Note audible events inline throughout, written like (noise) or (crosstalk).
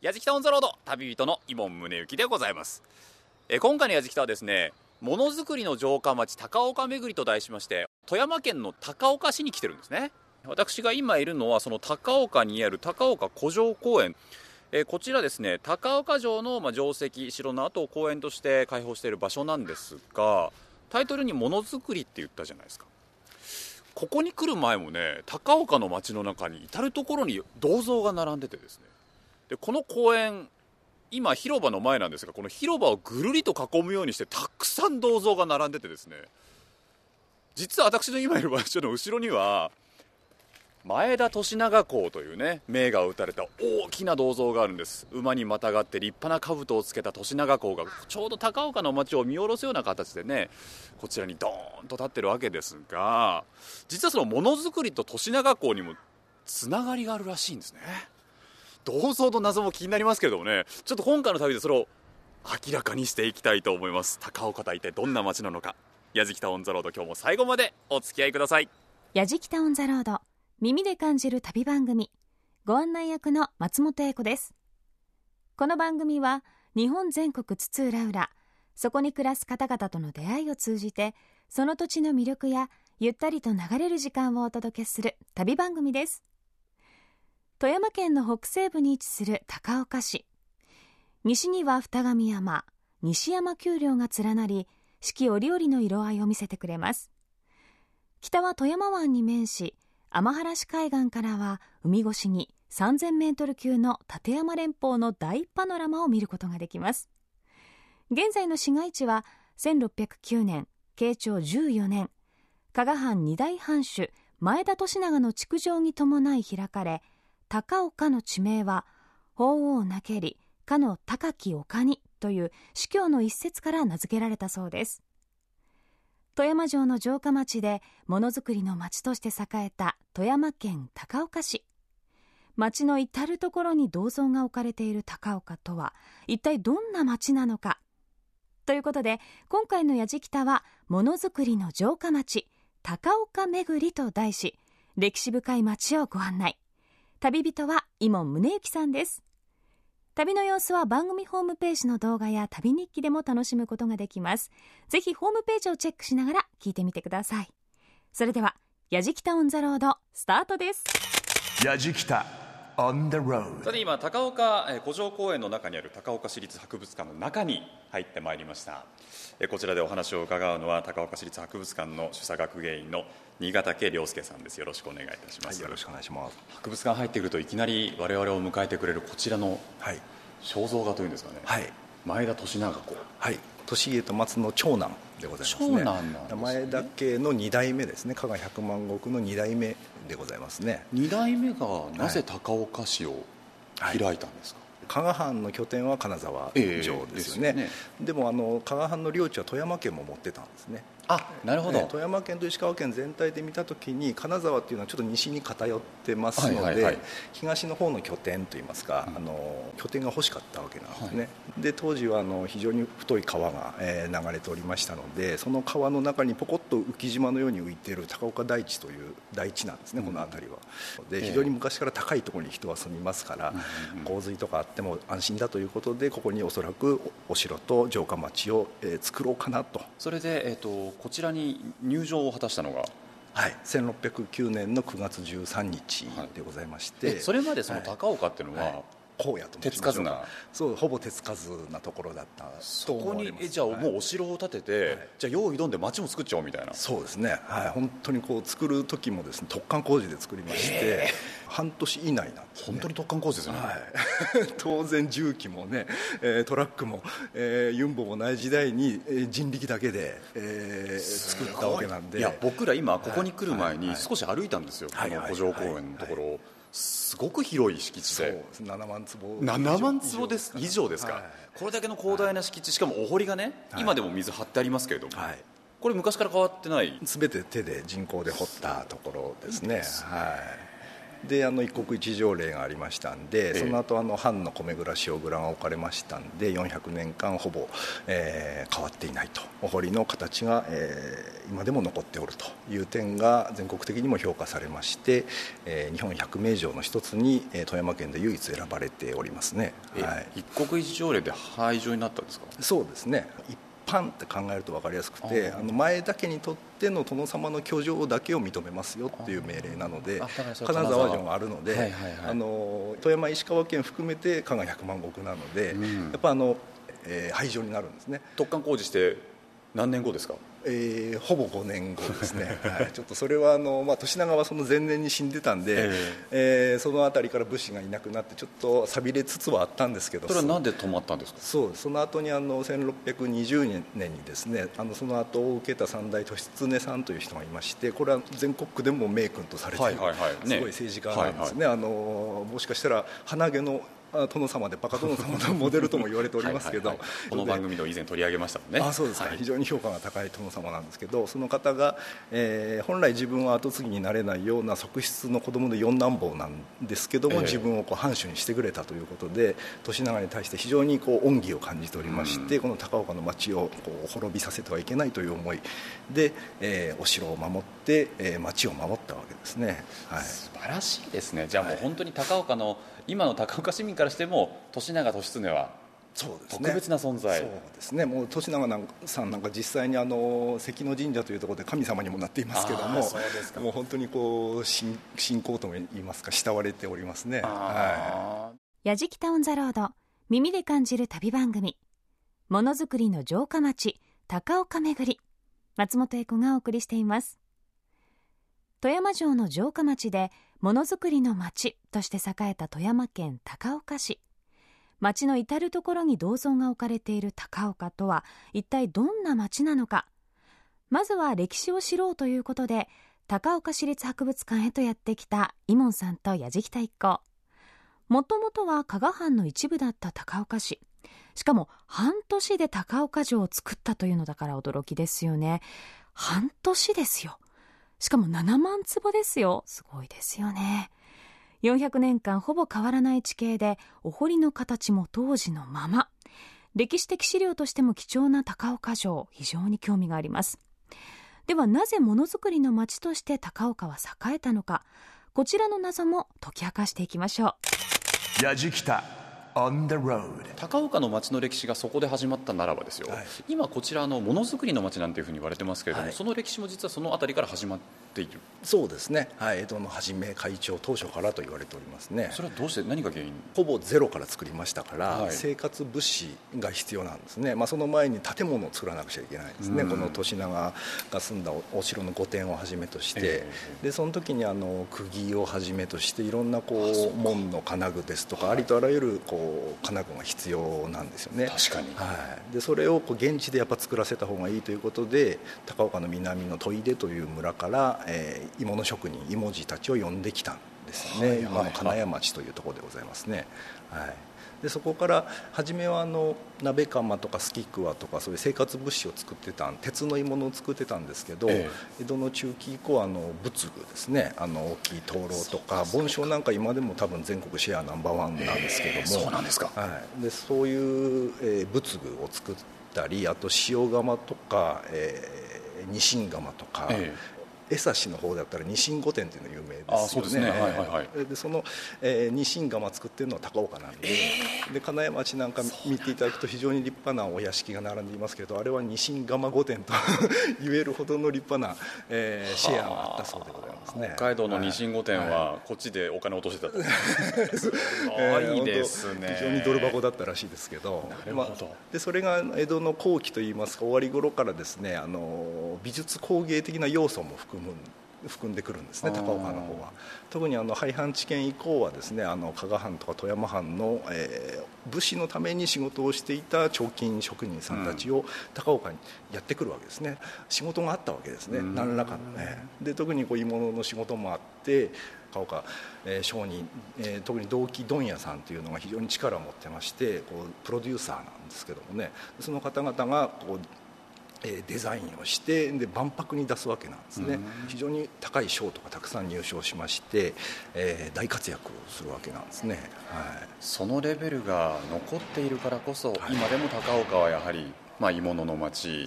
やじきたオンザロード旅人の伊門宗行でございます。え今回のやじきたはですねものづくりの城下町高岡巡りと題しまして富山県の高岡市に来てるんですね。私が今いるのはその高岡にある高岡古城公園。えこちらですね高岡城の、まあ、城跡城の跡を公園として開放している場所なんですがタイトルにものづくりって言ったじゃないですか。ここに来る前もね高岡の街の中に至る所に銅像が並んでてですねでこの公園今広場の前なんですがこの広場をぐるりと囲むようにしてたくさん銅像が並んでてですね。実は私の今いる場所の後ろには前田利長公というね名画を打たれた大きな銅像があるんです。馬にまたがって立派な兜をつけた利長公がちょうど高岡の街を見下ろすような形でねこちらにドーンと立ってるわけですが実はそのものづくりと利長公にもつながりがあるらしいんですね。銅像の謎も気になりますけれどもね。ちょっと今回の旅でそれを明らかにしていきたいと思います。高岡とは一体どんな街なのか。やじきたオンザロード今日も最後までお付き合いください。やじきたオンザロード耳で感じる旅番組。ご案内役の松本英子です。この番組は日本全国津々浦々そこに暮らす方々との出会いを通じてその土地の魅力やゆったりと流れる時間をお届けする旅番組です。富山県の北西部に位置する高岡市。西には二神山西山丘陵が連なり四季折々の色合いを見せてくれます。北は富山湾に面し天原市海岸からは海越しに3000メートル級の立山連峰の大パノラマを見ることができます。現在の市街地は1609年慶長14年加賀藩二大藩主前田利長の築城に伴い開かれ高岡の地名は鳳凰なけりかの高き丘にという司教の一節から名付けられたそうです。富山城の城下町でものづくりの町として栄えた富山県高岡市。町の至る所に銅像が置かれている高岡とは一体どんな町なのか。ということで今回の「やじきた」はものづくりの城下町高岡巡りと題し歴史深い町をご案内。旅人は井門宗之さんです。旅の様子は番組ホームページの動画や旅日記でも楽しむことができます。ぜひホームページをチェックしながら聞いてみてください。それでは「やじきたオン・ザ・ロード」スタートです。やじきた on the road さて今高岡えー古城公園の中にある高岡市立博物館の中に入ってまいりました。えーこちらでお話を伺うのは高岡市立博物館の主査学芸員の新潟家良介さんです。よろしくお願いいたします、よろしくお願いします。博物館入ってくるといきなり我々を迎えてくれるこちらのはい。肖像画というんですかね、はい。前田利長公。はい。利家と松の長男でございますね。長男なんですね。前田家の二代目ですね。加賀百万石の二代目でございますね。二代目がなぜ高岡市を開いたんですか、加賀藩の拠点は金沢城ですよね,、ええでね。でもあの加賀藩の領地は富山県も持ってたんですねあなるほど、ね富山県と石川県全体で見たときに金沢っていうのはちょっと西に偏ってますので、はいはいはい。東の方の拠点といいますか、あの拠点が欲しかったわけなんですね、で当時はあの非常に太い川が、えー流れておりましたのでその川の中にポコッと浮島のように浮いている高岡台地という台地なんですね、この辺りは。ええ。で非常に昔から高いところに人は住みますから、洪水とかあっても安心だということでここにおそらくおお城と城下町を、えー作ろうかなと。それで、えー、とこちらに入場を果たしたのが？はい、1609年の9月13日でございまして、えそれまでそのはい高岡っていうのは、はい荒野と申手つかずな。そうほぼ手つかずなところだったそこと思われます。にえじゃあはいもうお城を建てて、はい。じゃあ用意どんで町も作っちゃおうみたいな。そうですね、はい、本当にこう作る時もですね突貫工事で作りまして半年以内なんです、ね、本当に突貫工事ですよね、はい、(laughs) 当然重機もね、えートラックも、えーユンボもない時代に、えー人力だけで、えー作ったわけなんで。い。や僕ら今ここに来る前に少し歩いたんですよ、はい。この古城公園のところを、すごく広い敷地で。です7万坪7万坪です以上ですか、はい。これだけの広大な敷地しかもお堀がね、はい。今でも水張ってありますけれども、はい。これ昔から変わってない？全て手で人工で掘ったところですね、はい、であの一国一条例がありましたんで、その後あの藩の米蔵塩蔵が置かれましたんで400年間ほぼ、えー、変わっていないと。お堀の形が、えー、今でも残っておるという点が全国的にも評価されまして、えー、日本百名城の一つに、えー、富山県で唯一選ばれておりますね、はい、一国一条例で廃城になったんですか？そうですねパンって考えると分かりやすくてあの前だけにとっての殿様の居城だけを認めますよっていう命令なので金沢城があるので、あの富山石川県含めて加賀百万石なので、うん、やっぱあの、えー、廃城になるんですね。突貫工事して何年後ですか？えー、ほぼ5年後ですね、(laughs) はい、ちょっとそれはあの、まあ、年長はその前年に死んでたんで、えー、えー、その辺りから武士がいなくなってちょっと寂れつつはあったんですけどそれはなんで止まったんですか？そうその後にあの1620年にですねあのその後を受けた三代利常さんという人がいましてこれは全国区でも名君とされている、はいはいはい。ね、すごい政治家なんですね、はいはい、あのもしかしたら鼻毛の殿様でバカ殿様のモデルとも言われておりますけど。この番組で以前取り上げましたもんね。あそうですか、はい、非常に評価が高い殿様なんですけどその方が、えー、本来自分は跡継ぎになれないような側室の子供で四男坊なんですけども、えー、自分をこう藩主にしてくれたということで年長に対して非常にこう恩義を感じておりまして、うん、この高岡の町をこう滅びさせてはいけないという思いで、えー、お城を守って、えー、町を守ったわけですね、はい、素晴らしいですね。じゃあもう本当に高岡の、はい今の高岡市民からしても利長利常はそうですね、特別な存在。そうですね。もう利長さんなんか実際にあの関野神社というところで神様にもなっていますけどももう本当にこう信信仰とも言いますか慕われておりますね。やじきたオン・ザ・ロード耳で感じる旅番組ものづくりの城下町高岡めぐり松本英子がお送りしています。富山城の城下町でものづくりの町として栄えた富山県高岡市。町の至る所に銅像が置かれている高岡とは一体どんな町なのか。まずは歴史を知ろうということで高岡市立博物館へとやってきた伊門さんと矢敷太一行。もともとは加賀藩の一部だった高岡市。しかも半年で高岡城を作ったというのだから驚きですよね。半年ですよ。しかも7万坪ですよ。すごいですよね。400年間ほぼ変わらない地形で、お堀の形も当時のまま。歴史的資料としても貴重な高岡城、非常に興味があります。ではなぜものづくりの町として高岡は栄えたのか、こちらの謎も解き明かしていきましょう。やじきた On the road 高岡の町の歴史がそこで始まったならばですよ、はい、今こちらのものづくりの町なんていうふうに言われてますけれども、はい、その歴史も実はその辺りから始まっている。そうですね、はい、江戸の初め会長当初からと言われておりますね。それはどうして何が原因？ほぼゼロから作りましたから、はい、生活物資が必要なんですね、まあ、その前に建物を作らなくちゃいけないんですね、この年長が住んだお城の御殿をはじめとして、えー、でその時にあの釘をはじめとしていろんなこう門の金具ですとかありとあらゆるこう金具が必要なんですよね。確かに、はい、でそれをこう現地でやっぱ作らせた方がいいということで高岡の南の砥出という村から、えー、芋の職人芋地たちを呼んできたんですね、はいはいはい、今の金谷町というところでございますね。はいでそこから初めはあの鍋釜とかスキックワとかそういう生活物資を作ってた鉄の鋳物を作ってたんですけど、ええ、江戸の中期以降あの仏具ですね。あの大きい灯籠とか盆栽なんか今でも多分全国シェアナンバーワンなんですけども、えー、そうなんですか、はい、でそういう、えー、仏具を作ったりあと塩釜とか、えー、ニシン釜とか、え江差の方だったらニシン御殿っていうの有名ですよね。ね。はいはいはい、でその、えー、ニシン窯作ってるのは高岡なんでえー、で金谷町なんか見ていただくと非常に立派なお屋敷が並んでいますけどあれはニシン窯御殿と (laughs) 言えるほどの立派な、えー、シェアがあったそうでございますね。北海道のニシン御殿はこっちでお金落としてたと、(laughs) はい、いいですね。非常にドル箱だったらしいですけど。まあ、でそれが江戸の後期といいますか終わり頃からですねあの美術工芸的な要素も含む含んでくるんですね高岡の方は。特にあの廃藩置県以降はですねあの加賀藩とか富山藩の、えー、武士のために仕事をしていた彫金職人さんたちを高岡にやってくるわけですね。仕事があったわけですね何らかの。ねで特にこう鋳物の仕事もあって高岡、えー、商人、えー、特に同期問屋さんというのが非常に力を持ってましてこうプロデューサーなんですけどもね。その方々がこうえデザインをしてで万博に出すわけなんですね、非常に高い賞とかたくさん入賞しまして、えー、大活躍するわけなんですね、はい、そのレベルが残っているからこそ、はい、今でも高岡はやはり、まあ、鋳物の町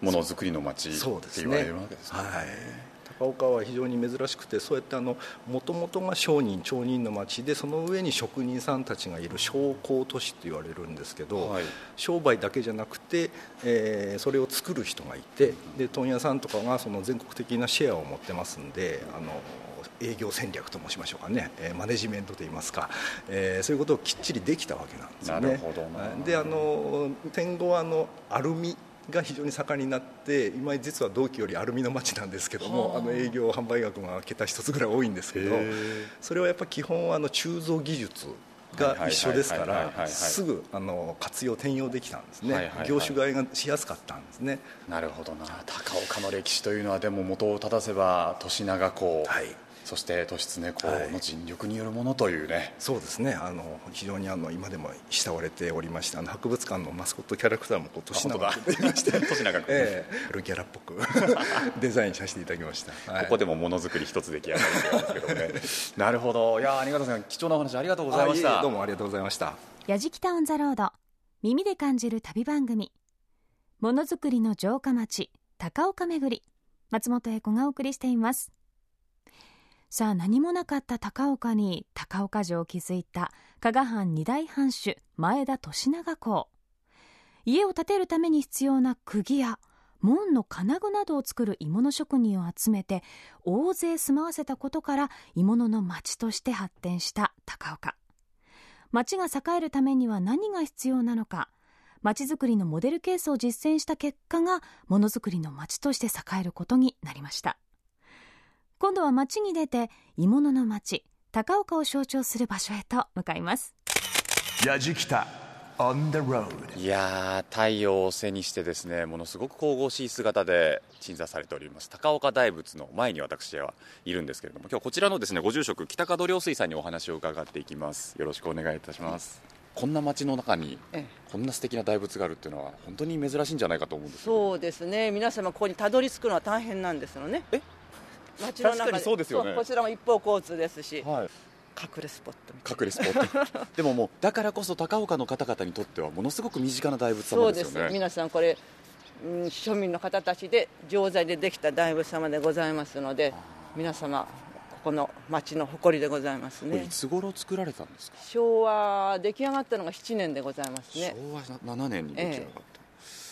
ものづくりの町って言われるわけですね。はい高岡は非常に珍しくてそうやってもともとが商人町人の町でその上に職人さんたちがいる商工都市って言われるんですけど、はい、商売だけじゃなくて、えー、それを作る人がいてで問屋さんとかがその全国的なシェアを持ってますんであの営業戦略と申しましょうかね、えー、マネジメントといいますか、えー、そういうことをきっちりできたわけなんですよね。なるほどであの戦後あのアルミが非常に盛んになって今実は同期よりアルミの町なんですけどもあ。の営業販売額が桁一つぐらい多いんですけどそれはやっぱ基本はあの鋳造技術が一緒ですからすぐあの活用転用できたんですね、業種替えがしやすかったんですね。なるほどな。高岡の歴史というのはでも元を正せば年長港、はいそして利常公の尽力によるものというね、はい、そうですね。あの非常にあの今でも慕われておりましてあの博物館のマスコットキャラクターもこう年長くでまして。(laughs) 年長く、えー、ルキャラっぽく (laughs) デザインさせていただきました、はい、ここでもものづくり一つ出来上がるんですけどね。(laughs) なるほど。いや新潟さん貴重なお話ありがとうございました。どうもありがとうございました。やじきたオンザロード耳で感じる旅番組。ものづくりの城下町高岡巡り。松本英子がお送りしていますさあ何もなかった高岡に高岡城を築いた加賀藩二代藩主前田利長公。家を建てるために必要な釘や門の金具などを作る鋳物職人を集めて大勢住まわせたことから鋳物の町として発展した高岡。町が栄えるためには何が必要なのか町づくりのモデルケースを実践した結果がものづくりの町として栄えることになりました。今度は街に出て鋳物の町高岡を象徴する場所へと向かいます。やじきた On the road いや太陽を背にしてですねものすごく神々しい姿で鎮座されております。高岡大仏の前に私はいるんですけれども今日こちらのですねご住職北門良水さんにお話を伺っていきます。よろしくお願いいたします、こんな街の中にこんな素敵な大仏があるっていうのは本当に珍しいんじゃないかと思うんですそうですね。皆様ここにたどり着くのは大変なんですよね。え？街の中で。そうですよね。こちらも一方交通ですし、はい、隠れスポット隠れスポット。(laughs) でももうだからこそ高岡の方々にとってはものすごく身近な大仏様ですよね。そうです。皆さんこれ、うん、庶民の方たちで錠剤でできた大仏様でございますので皆様ここの町の誇りでございますね。いつ頃作られたんですか？昭和出来上がったのが7年でございますね。昭和7年に出来上がった、ええ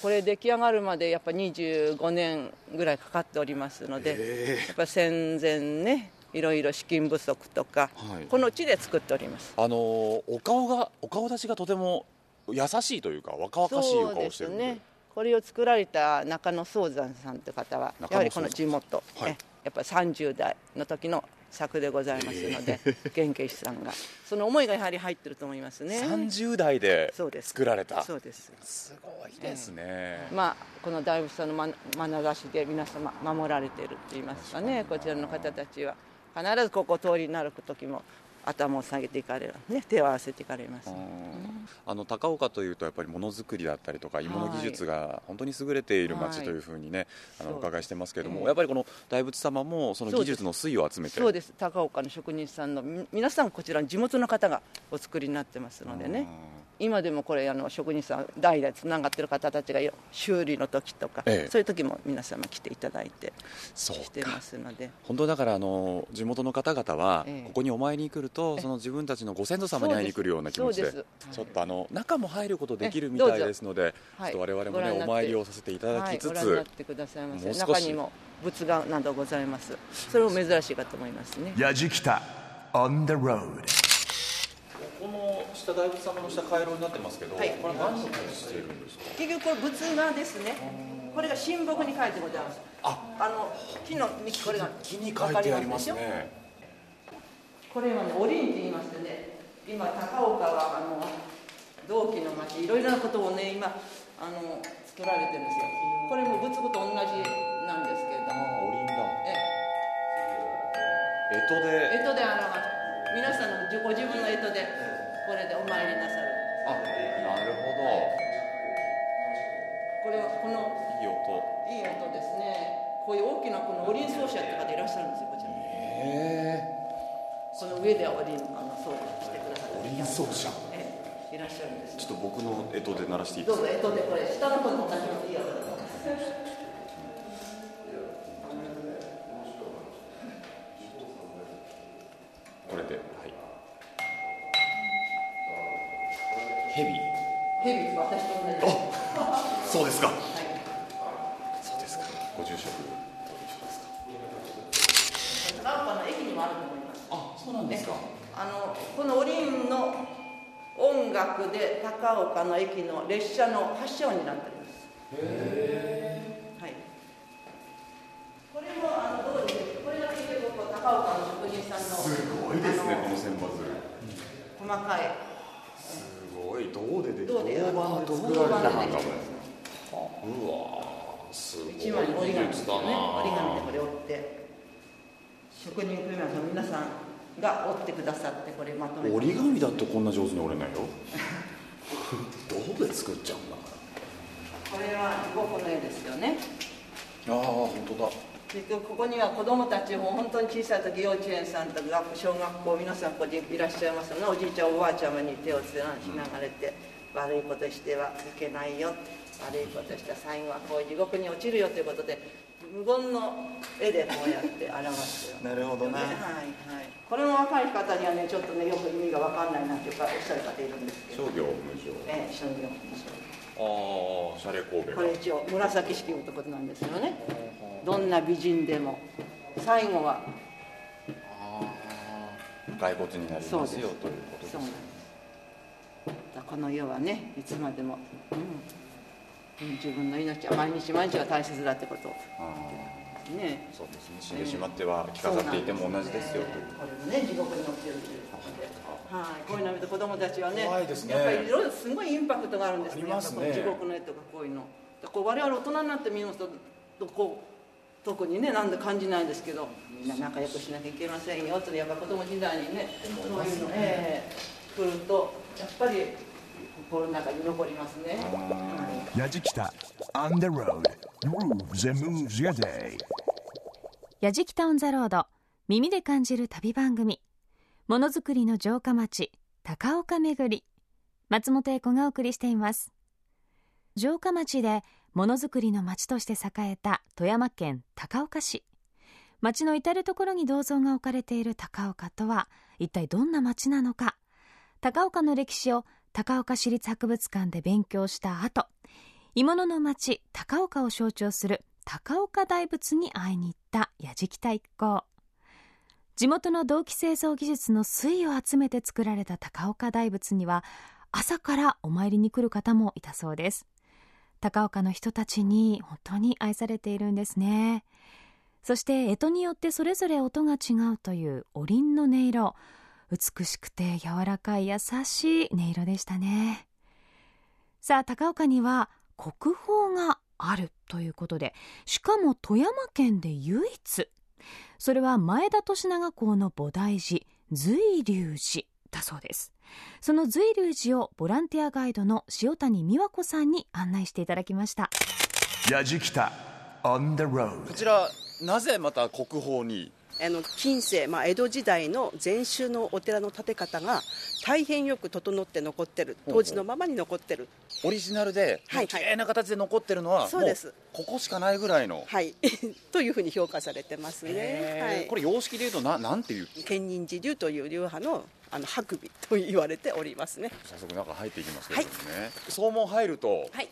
これ出来上がるまでやっぱ25年ぐらいかかっておりますので、やっぱ戦前ねいろいろ資金不足とか、はい、この地で作っております。あのお顔がお顔立ちがとても優しいというか若々しいお顔してるんで。ね。これを作られた中野宗山さんという方はやはりこの地元、はい、やっぱり30代の時の作でございますので、玄慶師さんが。その思いがやはり入ってると思いますね。30代で作られた。そうです。すごいですね、えー、まあこの大仏さんのま眼差しで皆様守られているって言いますかね。こちらの方たちは必ずここ通りになる時も頭を下げていかれる、ね、手を合わせていかれます、あの高岡というとやっぱりものづくりだったりとか鋳物技術が本当に優れている町というふうにね、はい、あのお伺いしてますけれども、やっぱりこの大仏様もその技術の粋を集めて。そうです。高岡の職人さんの皆さんこちらの地元の方がお作りになってますのでね今でもこれあの職人さん代々つながってる方たちが修理の時とか、ええ、そういう時も皆様来ていただいてしてますので。本当だからあの地元の方々は、ここにお参りに来るとその自分たちのご先祖様に会いに来るような気持ちでちょっとあの中も入ることできるみたいですので、ちょっと我々もねお参りをさせていただきつつ、はい、ってくださいませ。中にも仏画などございます。それも珍しいかと思いますね。やじきた on the road 下大仏様の下回廊になってますけど、はい、これ何の形しているんですか？結局これ仏画ですね。これが神木に書いてございます。あ。あの木の幹これが木に書いてありますね。これはねおりんって言いましてね。今高岡はあの同期の町いろいろなことをね今あの作られてるんですよ。これも仏具と同じなんですけれども。あおりんだ。ええ。干支で。干支で表す皆さんのご自分の干支でこれでお参りなさる。あなるほど。これはこの音。いい音ですね。こういう大きなこのおりん奏者って方いらっしゃるんですよこちら。へえ。この上ではおりんあの奏者してくださるおりん奏者ええいらっしゃるんですちょっと僕の干支で鳴らしていいでどうすかぞえっとでこれ下の子の同じのでいいよヘビヘビ私と同じ。そうですか。はい。そうですか。ご住職高岡の駅にもあると思います。あそうなんですか。あのこのおりんの音楽で高岡の駅の列車の発車音になっておりますはい。これもあのどうですこれが結局高岡の職人さんのすごいですねこの千羽鶴細かい作られたなんかもうわすごい。一枚折り紙ですね折り紙でこれ折って職人組合の皆さんが折ってくださってこれまとめて折り紙だってこんな上手に折れない。よ銅で作っちゃうんだかこれは地獄の絵ですよねああ本当だ結局ここには子供たちも本当に小さい。時幼稚園さんとか小学校皆さんここにい。らっしゃい。ますよねおじい。ちゃんおばあちゃまに手をつなしながれて、悪いことしてはいけないよ。悪いことしたら最後はこういう地獄に落ちるよということで無言の絵でこうやって表すよな。るほどな。はいはい。これの若い方にはねちょっとねよく意味が分かんないなっていうかおっしゃる方いるんですけど。商業無常。ええ商業ああシャレ神戸これ一応紫式部ってことなんですよね。どんな美人でも。最後は。ああ骸骨になりますよそうですということですそうなんです。だからこの世はねいつまでも、うん、自分の命は毎日毎日が大切だってこと。ね。ーそうですね。死んでしまっては着飾っていても同じですよというこれもね地獄に落ちるという。ことで、はい、こうい。うのを見て子供たちはね怖いですね。やっぱりいろいろすごいインパクトがあるんですね。ありますね。地獄の絵とかこういうの。こう我々大人になって見ますとこう特にねなんで感じないんですけどみんな仲良くしなきゃいけませんよってやっぱ子供時代にねそういうのええ来るとやっぱり心の中に残りますね、はいやじきた。On the road. Grooves and moves your day. やじきたオンザロード耳で感じる旅番組。ものづくりの城下町。高岡めぐり。松本英子がお送りしています。城下町でものづくりの町として栄えた富山県高岡市。町の至る所に銅像が置かれている高岡とは一体どんな町なのか高岡の歴史を高岡市立博物館で勉強した後鋳物の町高岡を象徴する高岡大仏に会いに行った矢敷太一行地元の銅器製造技術の粋を集めて作られた高岡大仏には朝からお参りに来る方もいたそうです。高岡の人たちに本当に愛されているんですね。そして干支によってそれぞれ音が違うというおりんの音色。美しくて柔らかい優しい音色でしたね。さあ高岡には国宝があるということでしかも富山県で唯一。それは前田利長公の菩提寺随龍寺だそうです。その随龍寺をボランティアガイドの塩谷美和子さんに案内していただきました。やじきた On the こちらなぜまた国宝にあの近世、まあ、江戸時代の禅宗のお寺の建て方が大変よく整って残ってる。当時のままに残ってる。オリジナルではい綺麗な形で残ってるのはそうです。ここしかないぐらいの。はい。(laughs) というふうに評価されてますね、はい、これ様式でいうとななんていう？建仁寺流という流派のあの白尾と言われておりますね。早速中入っていきますけれどもね、総門入ると、はい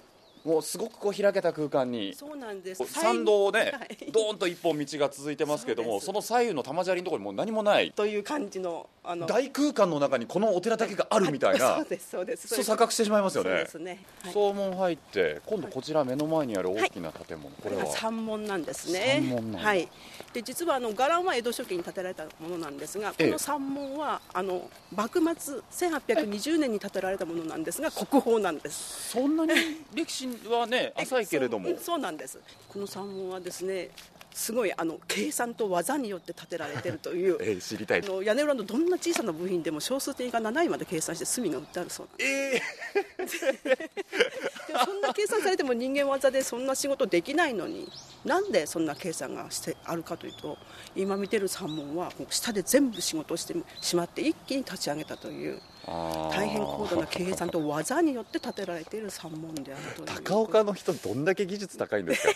もうすごくこう開けた空間にそうなんです。参道をね、はい。ドーンと一本道が続いてますけどもその左右の玉砂利のところにもう何もないという感じのあの。大空間の中にこのお寺だけがあるみたいなそうですそうですそう錯覚してしまいますよね。そうですね、はい。総門入って今度こちら目の前にある大きな建物、これは三門なんですね。三門なんだ。はい。で実はあの伽藍は江戸初期に建てられたものなんですが、こえ。えの三門はあの幕末1820年に建てられたものなんですが国宝なんです。そんなに歴史はね浅いけれどもそうなんです。この三門はですね。すごいあの計算と技によって建てられているという、(laughs) えー、知りたいあの屋根裏のどんな小さな部品でも小数点以下7位まで計算して隅が売ってあるそうなんです、え (laughs) でもそんな計算されても人間技でそんな仕事できないのになんでそんな計算がしてあるかというと今見てる三門は下で全部仕事をしてしまって一気に立ち上げたという大変高度な計算と技によって建てられている三門であるという高岡の人どんだけ技術高いんですか？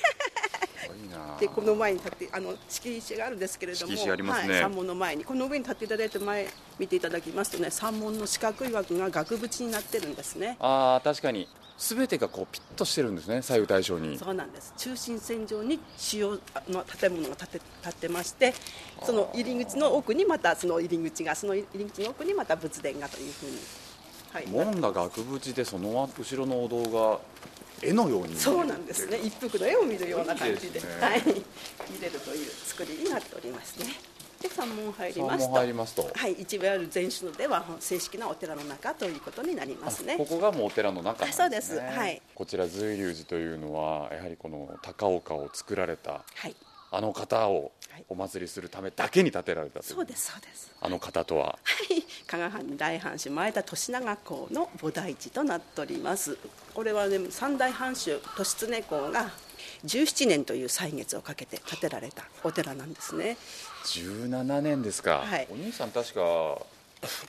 でこの前に立ってあの敷石があるんですけれども、敷石ありますね。はい、三門の前に。この上に立っていただいて前見ていただきますとね三門の四角い枠が額縁になってるんですね。ああ確かに。全てがこうピッとしてるんですね左右対称に。そうなんです。中心線上に主要の建物が建て建ってましてその入り口の奥にまたその入り口がその入り口の奥にまた仏殿がというふうに、はい、門が額縁でその後ろのお堂が絵のようにそうなんですね。一幅の絵を見るような感じで。ね。はい、見れるという作りになっておりますね。で三門入ります三と門入りますと。はい。一番ある前首のでは正式なお寺の中ということになりますね。ここがもうお寺の中ね。あそうです。はい。こちら随龍寺というのはやはりこの高岡を作られたはい。あの方をはい。お祭りするためだけに建てられたという。そうですそうです。あの方とは。はい、加賀藩大藩主前田利長公の菩提寺となっております。これはね三代藩主利常公が17年という歳月をかけて建てられたお寺なんですね。17年ですか、はい。お兄さん確か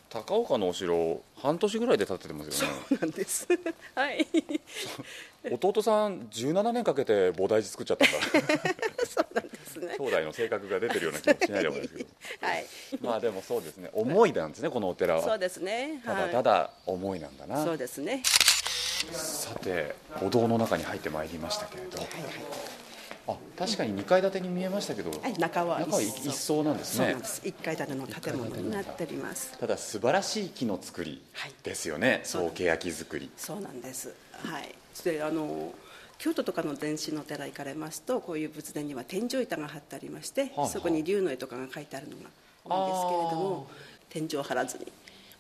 高岡のお城半年ぐらいで建ててますよね。そうなんです。(laughs) はい。(laughs) 弟さん17年かけて菩提寺作っちゃったんだ。(laughs) そうなんですね。兄弟の性格が出てるような気もしないでもないですけど。はい。まあでもそうですね。思いなんですねこのお寺は。そうですね。ただはい。ただ思いなんだな、そうですね。さてお堂の中に入ってまいりましたけれど。はいあ確かに2階建てに見えましたけど、はい、はい、中は中は一一層なんですね。そうなんです。一階建ての建物になっております。ただ素晴らしい木の作りはい。ですよね。そう総欅作り。そうなんです。はい。で、あの京都とかの禅宗の寺行かれますと、こういう仏殿には天井板が張ってありまして、はあそこに龍の絵とかが書いてあるのが多いですけれども、天井を張らずに、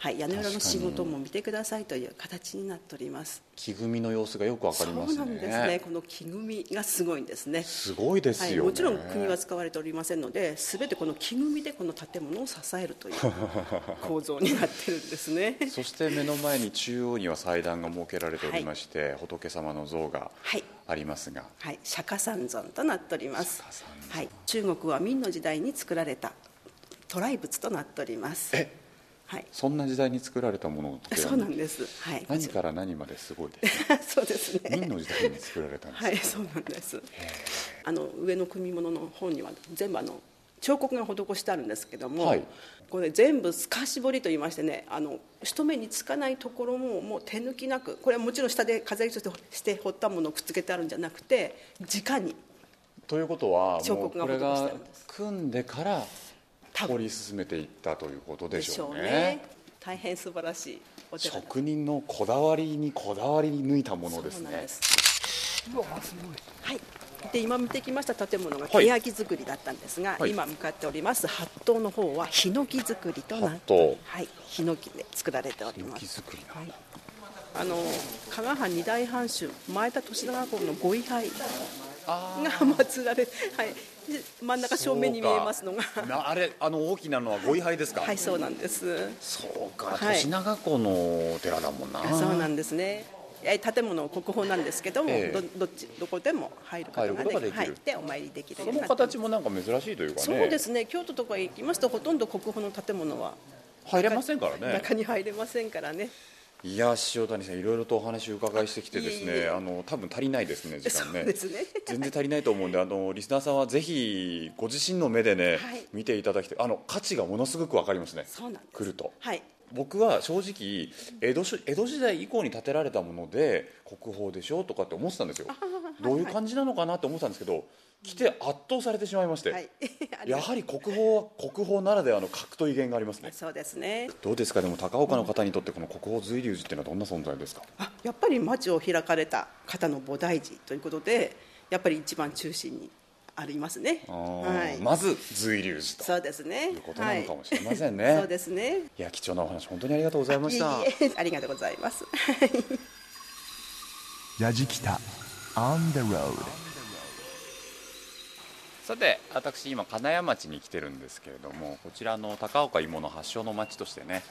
はい、屋根裏の仕事も見てくださいという形になっております。木組みの様子がよくわかりますねそうなんですね。この木組みがすごいんですね。すごいですはい、よね、もちろん国は使われておりませんので全てこの木組みでこの建物を支えるという (laughs) 構造になってるんですねそして目の前に中央には祭壇が設けられておりまして、仏様の像がはいありますが、はい、釈迦三尊となっております。はい、中国は明の時代に作られた渡来仏となっております。えはい、そんな時代に作られたものをそうなんです。はい、何から何まですごいです。(laughs) そうですね。明の時代に作られたんです、はい、そうなんです。あの上の組物の本には全部あの彫刻が施してあるんですけども、はい。これ全部透かし彫りと言いましてねあの一目につかないところももう手抜きなくこれはもちろん下で飾りとしてして彫ったものをくっつけてあるんじゃなくて直にということは彫刻が施してあがるんです組んでから掘り進めていったということででししょうね。ょうね。大変素晴らしいお寺だ職人のこだわりにこだわり抜いたものですね。そうなんです。はい。で今見てきました建物がはい。欅造りだったんですが、はい。今向かっております八棟の方はヒノキ造りとなってはい。ヒノキで作られております。はい。あの加賀藩二大藩主前田利長公のご位牌が祀られ、はい、で真ん中正面に見えますのが。なあれあの大きなのはご位牌ですか、はいそうなんです。そうか。はい。年長湖のお寺だもんな、そうなんですね。え建物国宝なんですけども、ええ。どどっちどこでも入ることが入ることができる。はい、でお参りできるよそうの形。もなんか珍しいというかね。そうですね。京都とか行きますとほとんど国宝の建物は。入れませんからね。中に入れませんからねいや塩谷さんいろいろとお話を伺いしてきてですねあの多分足りないですね時間ね。ね。全然足りないと思うんであのリスナーさんはぜひご自身の目でね、はい。見ていただきたい。あの価値がものすごくわかりますね。そうなん来ると。はい。僕は正直江戸し江戸時代以降に建てられたもので国宝でしょとかって思ってたんですよ。どういう感じなのかなって思ってたんですけど来て圧倒されてしまいまして、はい。(laughs) やはり国宝は国宝ならではの格と威厳がありますね。そうですね。どうですかでも高岡の方にとってこの国宝随龍寺っていうのはどんな存在ですか？あやっぱり町を開かれた方の菩提寺ということでやっぱり一番中心にありますね。はい。まず随龍寺と。そうですね。いうことなのかもしれませんね。はい。そうですね。いや貴重なお話本当にありがとうございました。ありがとうございます。ラジキタ on the road そさて私今金谷町に来てるんですけれどもこちらの高岡芋の発祥の町としてね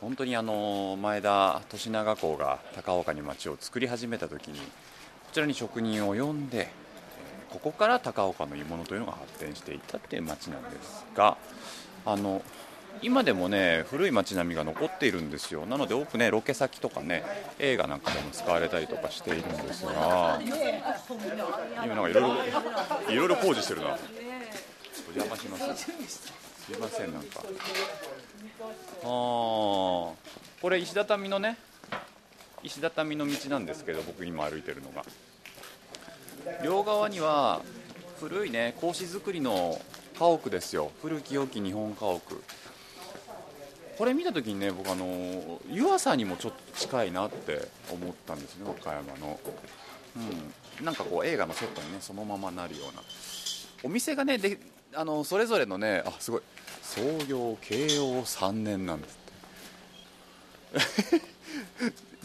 本当にあの前田利長公が高岡に町を作り始めた時にこちらに職人を呼んでここから高岡の鋳物というのが発展していったっていう町なんですがあの今でもね古い街並みが残っているんですよ。なので多くねロケ先とかね映画なんかでも使われたりとかしているんですが今なんかいろいろいろいろ工事してるな。お邪魔します。すいませんなんか。ああこれ石畳のね石畳の道なんですけど僕今歩いてるのが。両側には古いね格子造りの家屋ですよ。古き良き日本家屋。これ見た時にね僕あの湯浅にもちょっと近いなって思ったんですね岡山の。うん。なんかこう映画のセットにねそのままなるような。お店がねであのそれぞれのねあすごい創業慶応3年なんですって。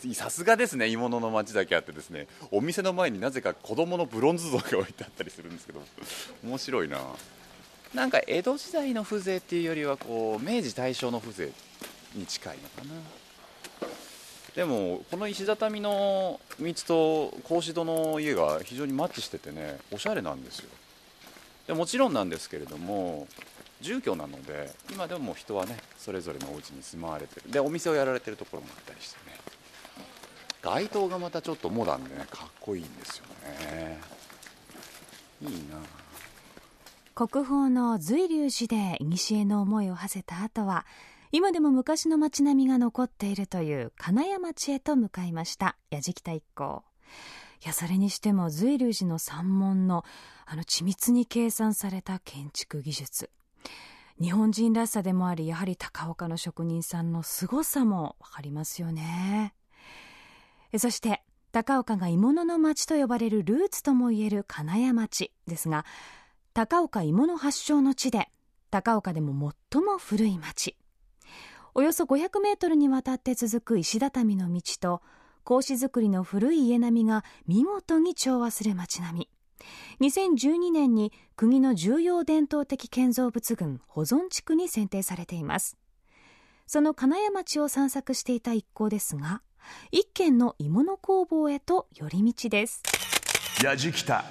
(laughs) さすがですね鋳物の町だけあってですね。お店の前になぜか子供のブロンズ像が置いてあったりするんですけど面白いな。なんか江戸時代の風情っていうよりはこう明治大正の風情に近いのかな。でもこの石畳の道と格子戸の家が非常にマッチしててねおしゃれなんですよ。でもちろんなんですけれども住居なので今でも人はねそれぞれのお家に住まわれてる。でお店をやられてるところもあったりしてね。街灯がまたちょっとモダンでねかっこいいんですよね。いいな国宝の随龍寺で古の思いを馳せた後は今でも昔の街並みが残っているという金谷町へと向かいました。矢敷田一行。いやそれにしても随龍寺の山門のあの緻密に計算された建築技術。日本人らしさでもありやはり高岡の職人さんの凄さも分かりますよね。そして高岡が鋳物の町と呼ばれるルーツともいえる金谷町ですが高岡鋳物発祥の地で高岡でも最も古い町。およそ500メートルにわたって続く石畳の道と格子造りの古い家並みが見事に調和する町並み。2012年に国の重要伝統的建造物群保存地区に選定されています。その金谷町を散策していた一行ですが一軒の鋳物工房へと寄り道です。矢敷田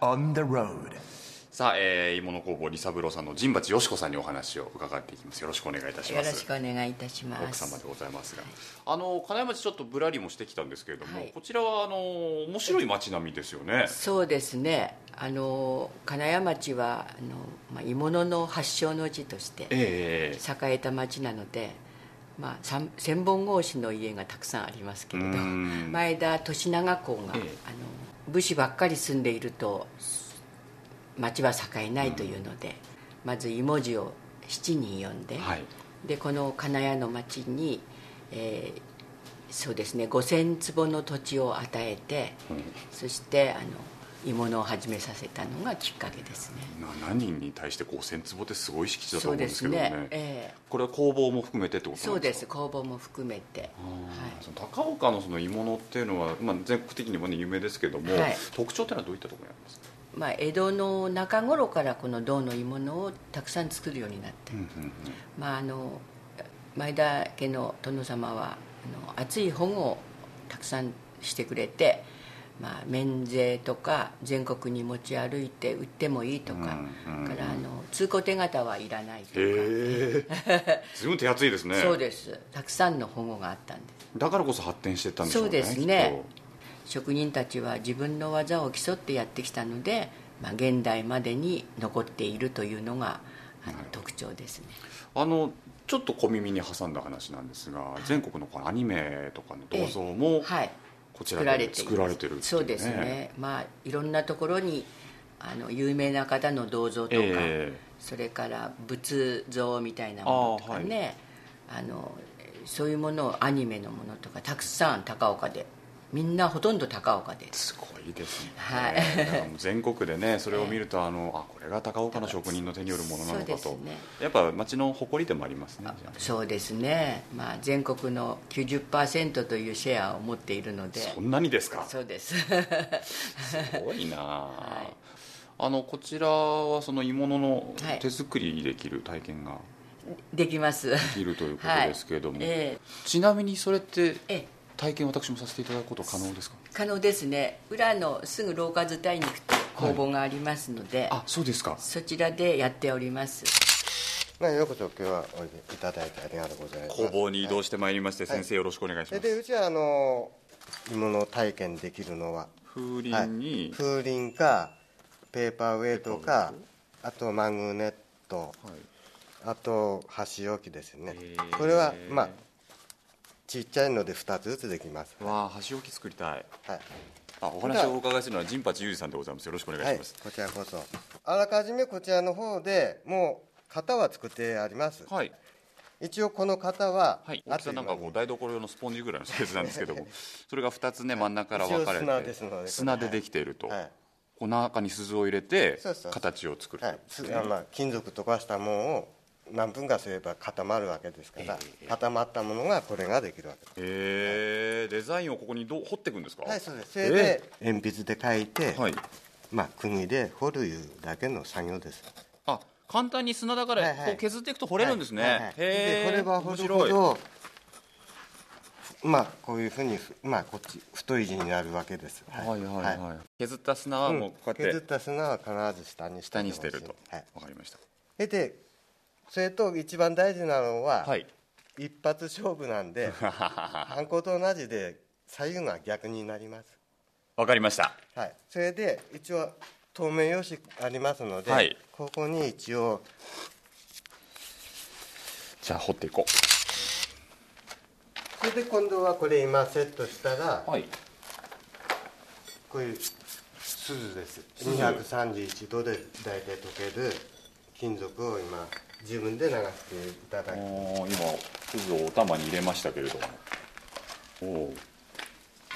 on the road. さあ、えー、鋳物工房利三郎さんの陣鉢よしこさんにお話を伺っていきます。よろしくお願いいたします。よろしくお願いいたします。奥様でございますが。あの金山町ちょっとぶらりもしてきたんですけれども、はい、こちらはあの面白い町並みですよね。そうですね。あの金谷町はあの、まあ、鋳物の発祥の地として栄えた町なので、まあ、千本格子の家がたくさんありますけれど前田利長公が、えー、あの武士ばっかり住んでいると町は栄えないというので、まず芋字を7人呼んで、はい、でこの金谷の町に、えー、そうですね5,000坪の土地を与えて、うん、そしてあの鋳物を始めさせたのがきっかけですね。何人に対して5,000坪ってすごい敷地だと思うんですけどね。ね、えー、これは工房も含めてってことそうです。工房も含めて、はい、その高岡のその鋳物っていうのは、まあ、全国的にもね有名ですけども、はい、特徴っていうのはどういったところにありますか？まあ、江戸の中頃からこの銅の鋳物をたくさん作るようになって、まあ、あの前田家の殿様はあの熱い保護をたくさんしてくれて、まあ、免税とか全国に持ち歩いて売ってもいいとか、からあの通行手形はいらないとか。随分 (laughs) 手厚いですね。そうです。たくさんの保護があったんです。だからこそ発展してたんでしょうねそうですね職人たちは自分の技を競ってやってきたので、まあ、現代までに残っているというのがあの特徴ですね。あのちょっと小耳に挟んだ話なんですが、はい、全国のこのアニメとかの銅像も、はい、こちらで作られてる、ね、そうですね。まあいろんなところにあの有名な方の銅像とか、えー、それから仏像みたいなものとかねあ、はい、あのそういうものをアニメのものとかたくさん高岡でみんなほとんど高岡です。すごいですね、はい、全国でね (laughs) それを見るとあのあこれが高岡の職人の手によるものなのかと、ね、やっぱ町の誇りでもありますねそうですね、まあ、全国の90%というシェアを持っているので。そんなにですか？そうです。すごいな、はい。あのこちらはその鋳物の手作りできる体験が、できます。できるということですけれども、はい。えー、ちなみにそれって体験私もさせていただくこと可能ですか？可能ですね。裏のすぐ廊下伝いに行くと工房がありますので、はい、あそうですか。そちらでやっております。まあ、ようこそ今日はおいでいただいてありがとうございます。工房に移動してまいりまして、はい、先生よろしくお願いします、でうちはあの鋳物体験できるのは風鈴に、風鈴かペーパーウェイトかあとマグネット、あと箸置きですね。これはまあちっちゃいので2つずつできます。わあ箸置き作りたい。はい。あお話をお伺いするのは陣八裕二さんでございます。よろしくお願いします、はい、こちらこそ。あらかじめこちらの方でもう型は作ってあります。はい。一応この型は、はい、大きさなんかこう台所用のスポンジぐらいのサイズなんですけども (laughs) それが2つね真ん中から分かれて砂ですので砂でできていると、はい、こう中に鈴を入れて形を作る、はい、まあ、金属溶かしたものを何分かすれば固まるわけですから、えー、固まったものがこれができるわけです。えー、デザインをここにど掘っていくんですか？はいそうです。それで、鉛筆で書いて、はい、まあ釘で掘るいうだけの作業です。あ簡単に砂だからこう削っていくと掘れるんですね、はいはい。はい、で掘れば掘るほどまあこういうふうにまあこっち太い字になるわけです、はい、はいはいはい、はい、削った砂はもうこうやって、うん、削った砂は必ず下に下にしてると、はい、わかりました。でそれと一番大事なのは、はい、一発勝負なんでハンコと同じで左右が逆になります。わかりました。はい。それで一応透明用紙ありますので、はい、ここに一応じゃあ掘っていこう。それで今度はこれ今セットしたら、はい、こういう鈴です。231度で大体溶ける金属を今自分で流していただき今鈴をお玉に入れましたけれども。お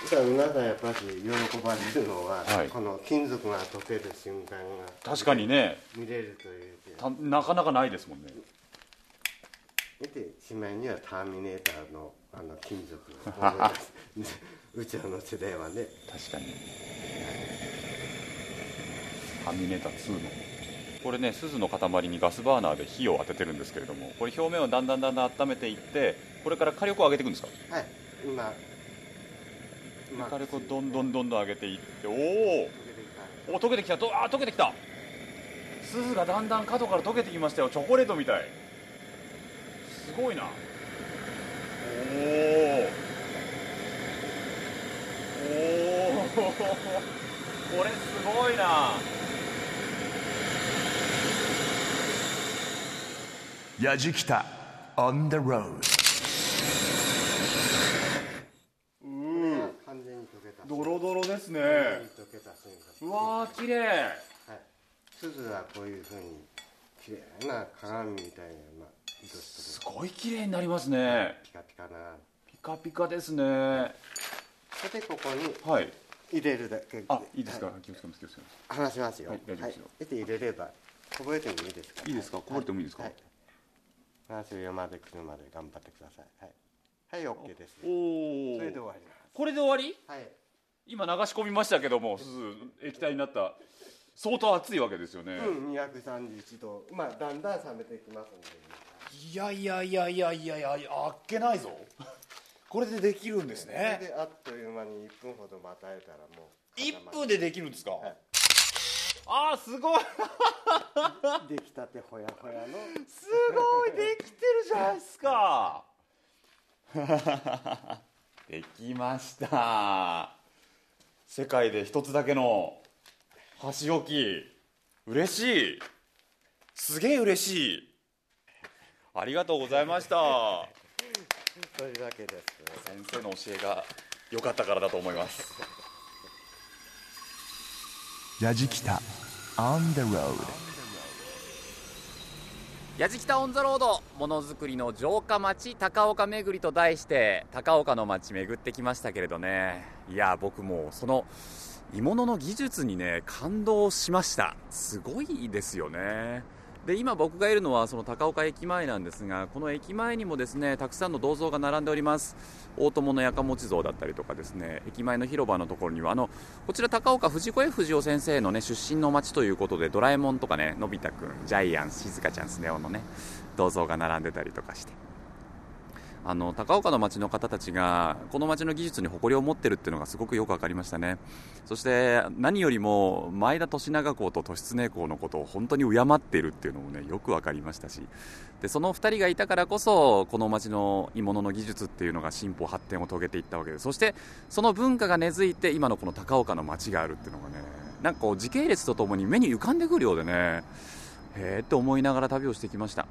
だから皆さんやっぱり喜ばれるのは、はい、この金属が溶ける瞬間が確かにね。見れるというなかなかないですもんね。でしまいにはターミネーターのあの金属をうちの世代はね。確かに。ターミネーター2のこれね鈴の塊にガスバーナーで火を当ててるんですけれどもこれ表面をだんだんだんだん温めていってこれから火力を上げていくんですか？はい。今火力をどんどんどんどん上げていっておおお溶けてきた。とあ溶けてきた。鈴がだんだん角から溶けてきましたよ。チョコレートみたい。すごいな。おおおこれすごいなやじきた on the road うん。完全に溶けたドロドロですね。うわー綺麗。はい。鈴はこういうふうに綺麗な鏡みたいな、まあ、すごい綺麗になりますね。ピカピカな。ピカピカですね。でここにはい。入れるだけ。あいいですか、はい、気をつけます気をつけます。話しますよ。はい大丈夫ですよ、はい、入れればこぼれてもいいですか？いいですか？こぼれてもいいですか、はい7まで来るまで頑張ってください。はい。はい OK ですおおそれで終わります。これで終わり？はい。今流し込みましたけども液体になった相当熱いわけですよね。うん231度。まあだんだん冷めてきますんで。いやいやいやいやいやいやあっけないぞ。(laughs) これでできるんですね。であっという間に1分ほど待たれたらもう1分でできるんですか、はいあーすごい。出来たてほやほやの。すごいできてるじゃないですか。できました。世界で一つだけの箸置き。嬉しい。すげえ嬉しい。ありがとうございました。(laughs) というわけです。先生の教えが良かったからだと思いますやじきた On the road やじきたオンザロードものづくりの城下町高岡巡りと題して高岡の町巡ってきましたけれどね。いや僕もその鋳物の技術にね感動しました。すごいですよね。で今僕がいるのはその高岡駅前なんですがこの駅前にもですねたくさんの銅像が並んでおります。大友のやかもち像だったりとかですね駅前の広場のところにはあのこちら高岡藤子 F 不二雄先生のね出身の町ということでドラえもんとかねのび太くんジャイアン静香ちゃんスネ夫のね銅像が並んでたりとかして。あの高岡の町の方たちがこの町の技術に誇りを持っているっていうのがすごくよく分かりましたね。そして何よりも前田利長公と利常公のことを本当に敬っているっていうのもねよく分かりましたし。でその2人がいたからこそこの町の鋳物の技術っていうのが進歩発展を遂げていったわけで。そしてその文化が根付いて今のこの高岡の町があるっていうのがねなんかこう時系列とともに目に浮かんでくるようでねへえって思いながら旅をしてきました。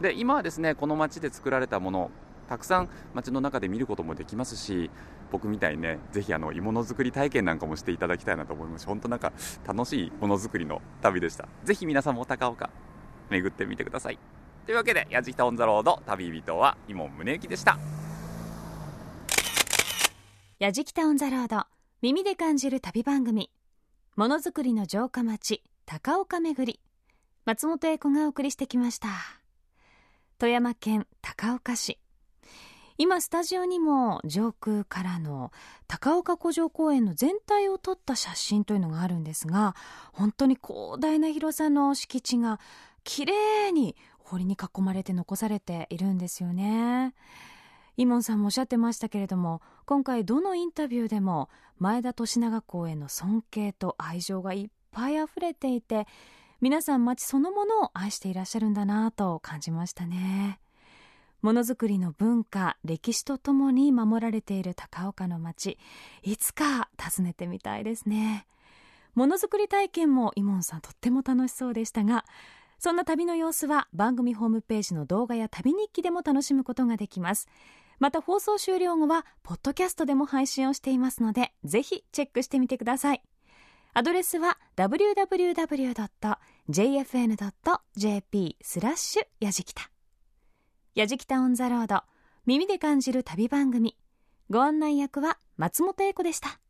で今はですねこの町で作られたものたくさん街の中で見ることもできますし僕みたいにねぜひあの鋳物作り体験なんかもしていただきたいなと思います。本当なんか楽しいものづくりの旅でした。ぜひ皆さんも高岡巡ってみてください。というわけで矢敷タオンザロード旅人は伊門宗行でした。矢敷タオンザロード耳で感じる旅番組。ものづくりの城下町高岡巡り。松本英子がお送りしてきました。富山県高岡市。今スタジオにも上空からの高岡古城公園の全体を撮った写真というのがあるんですが本当に広大な広さの敷地がきれいに堀に囲まれて残されているんですよね。イモンさんもおっしゃってましたけれども今回どのインタビューでも前田利長公への尊敬と愛情がいっぱい溢れていて皆さん街そのものを愛していらっしゃるんだなと感じましたね。ものづくりの文化歴史とともに守られている高岡の町いつか訪ねてみたいですね。ものづくり体験もイモンさんとっても楽しそうでしたがそんな旅の様子は番組ホームページの動画や旅日記でも楽しむことができます。また放送終了後はポッドキャストでも配信をしていますのでぜひチェックしてみてください。アドレスは www.jfn.jp スラッシュやじきた。やじきたオンザロード耳で感じる旅番組。ご案内役は松本英子でした。